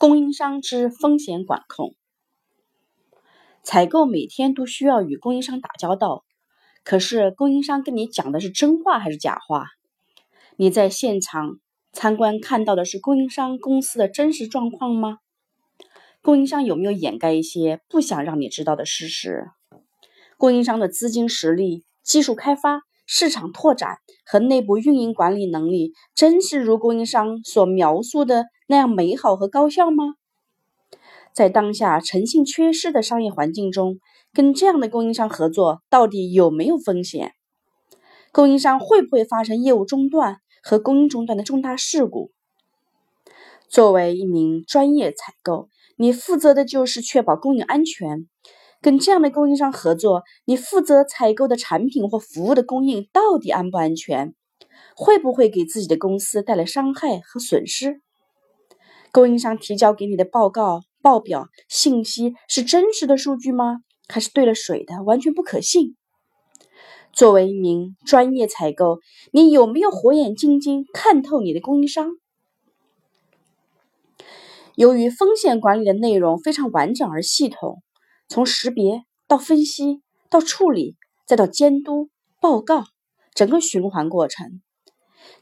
供应商之风险管控。采购每天都需要与供应商打交道，可是供应商跟你讲的是真话还是假话？你在现场参观看到的是供应商公司的真实状况吗？供应商有没有掩盖一些不想让你知道的事实？供应商的资金实力、技术开发、市场拓展和内部运营管理能力，真是如供应商所描述的那样美好和高效吗？在当下诚信缺失的商业环境中，跟这样的供应商合作到底有没有风险？供应商会不会发生业务中断和供应中断的重大事故？作为一名专业采购，你负责的就是确保供应安全。跟这样的供应商合作，你负责采购的产品或服务的供应到底安不安全？会不会给自己的公司带来伤害和损失？供应商提交给你的报告。报表信息是真实的数据吗？还是兑了水的，完全不可信？作为一名专业采购，你有没有火眼金睛看透你的供应商？由于风险管理的内容非常完整而系统，从识别到分析到处理再到监督报告，整个循环过程。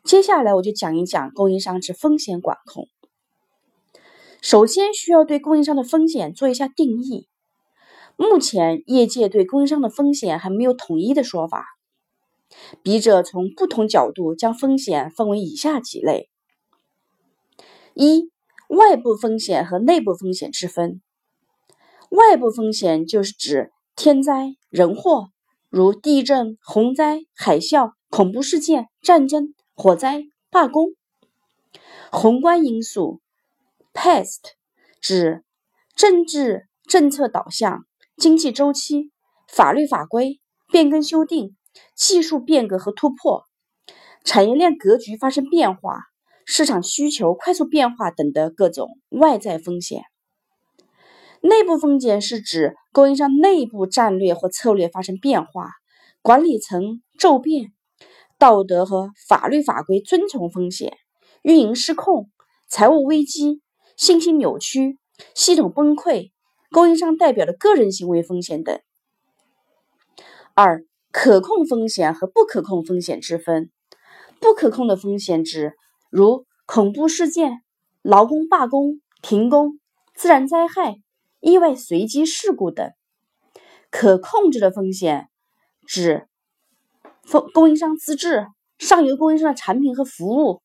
接下来我就讲一讲供应商之风险管控。首先需要对供应商的风险做一下定义。目前业界对供应商的风险还没有统一的说法，笔者从不同角度将风险分为以下几类：一、外部风险和内部风险之分。外部风险就是指天灾人祸，如地震、洪灾、海啸、恐怖事件、战争、火灾、罢工；宏观因素。Past 指政治政策导向、经济周期、法律法规变更修订、技术变革和突破、产业链格局发生变化、市场需求快速变化等的各种外在风险。内部风险是指供应商内部战略或策略发生变化、管理层骤变、道德和法律法规遵从风险、运营失控、财务危机。信息扭曲、系统崩溃、供应商代表的个人行为风险等。二、可控风险和不可控风险之分。不可控的风险指如恐怖事件、劳工罢工、停工、自然灾害、意外随机事故等。可控制的风险指供供应商资质、上游供应商的产品和服务、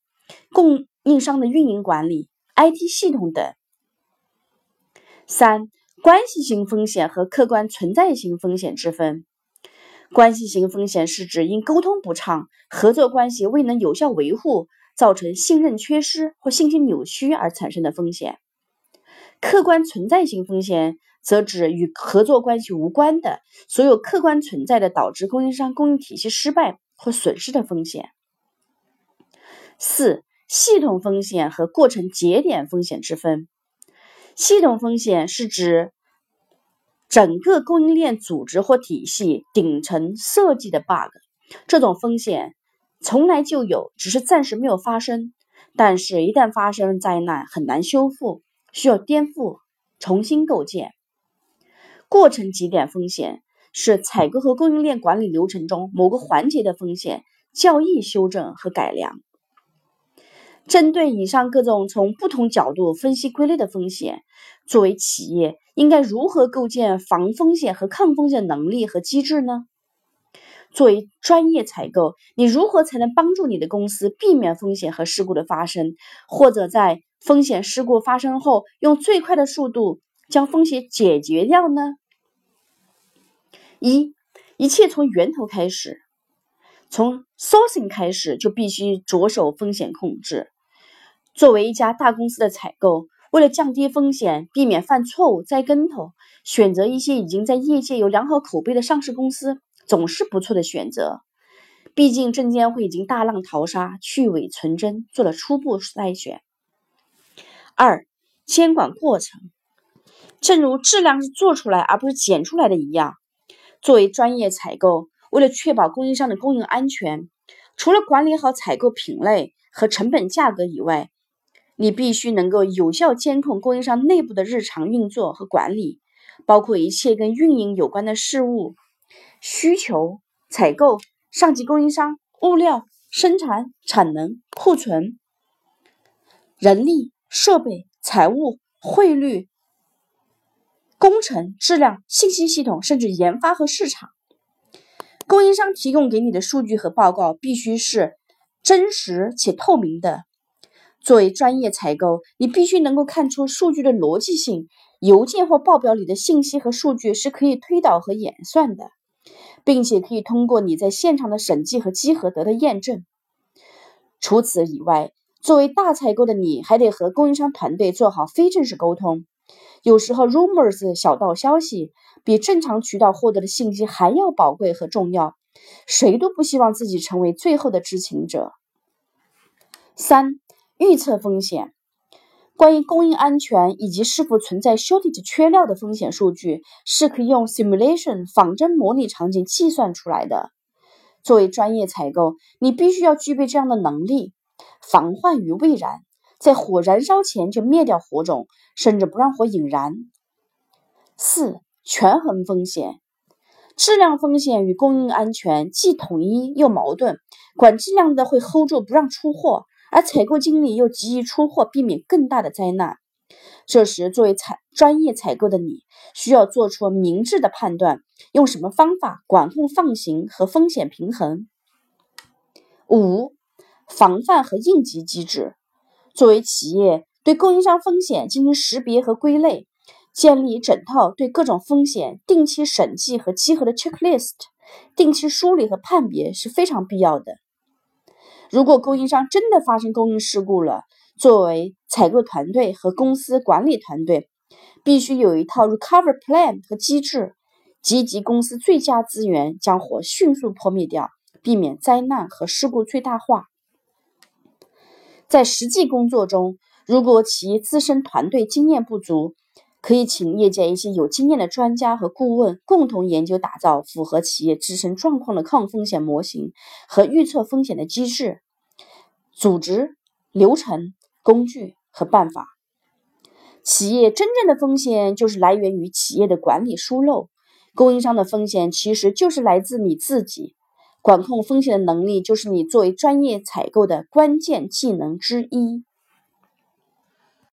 供应商的运营管理。IT 系统等。三、关系型风险和客观存在型风险之分。关系型风险是指因沟通不畅、合作关系未能有效维护，造成信任缺失或信息扭曲而产生的风险。客观存在性风险则指与合作关系无关的所有客观存在的导致供应商供应体系失败或损失的风险。四。系统风险和过程节点风险之分。系统风险是指整个供应链组织或体系顶层设计的 bug，这种风险从来就有，只是暂时没有发生。但是，一旦发生灾难，很难修复，需要颠覆、重新构建。过程节点风险是采购和供应链管理流程中某个环节的风险较易修正和改良。针对以上各种从不同角度分析归类的风险，作为企业应该如何构建防风险和抗风险能力和机制呢？作为专业采购，你如何才能帮助你的公司避免风险和事故的发生，或者在风险事故发生后用最快的速度将风险解决掉呢？一，一切从源头开始，从 sourcing 开始就必须着手风险控制。作为一家大公司的采购，为了降低风险，避免犯错误栽跟头，选择一些已经在业界有良好口碑的上市公司，总是不错的选择。毕竟证监会已经大浪淘沙，去伪存真，做了初步筛选。二、监管过程，正如质量是做出来而不是检出来的一样，作为专业采购，为了确保供应商的供应安全，除了管理好采购品类和成本价格以外，你必须能够有效监控供应商内部的日常运作和管理，包括一切跟运营有关的事务、需求、采购、上级供应商、物料、生产、产能、库存、人力、设备、财务、汇率、工程、质量、信息系统，甚至研发和市场。供应商提供给你的数据和报告必须是真实且透明的。作为专业采购，你必须能够看出数据的逻辑性。邮件或报表里的信息和数据是可以推导和演算的，并且可以通过你在现场的审计和稽核得到验证。除此以外，作为大采购的你，还得和供应商团队做好非正式沟通。有时候，rumors 小道消息比正常渠道获得的信息还要宝贵和重要。谁都不希望自己成为最后的知情者。三。预测风险，关于供应安全以及是否存在 shortage 缺料的风险数据，是可以用 simulation 仿真模拟场景计算出来的。作为专业采购，你必须要具备这样的能力：防患于未然，在火燃烧前就灭掉火种，甚至不让火引燃。四、权衡风险，质量风险与供应安全既统一又矛盾。管质量的会 hold 住不让出货。而采购经理又急于出货，避免更大的灾难。这时，作为采专业采购的你，需要做出明智的判断：用什么方法管控放行和风险平衡？五、防范和应急机制。作为企业，对供应商风险进行识别和归类，建立整套对各种风险定期审计和稽核的 checklist，定期梳理和判别是非常必要的。如果供应商真的发生供应事故了，作为采购团队和公司管理团队，必须有一套 recover plan 和机制，集集公司最佳资源，将火迅速扑灭掉，避免灾难和事故最大化。在实际工作中，如果企业自身团队经验不足，可以请业界一些有经验的专家和顾问共同研究打造符合企业自身状况的抗风险模型和预测风险的机制、组织、流程、工具和办法。企业真正的风险就是来源于企业的管理疏漏，供应商的风险其实就是来自你自己。管控风险的能力就是你作为专业采购的关键技能之一。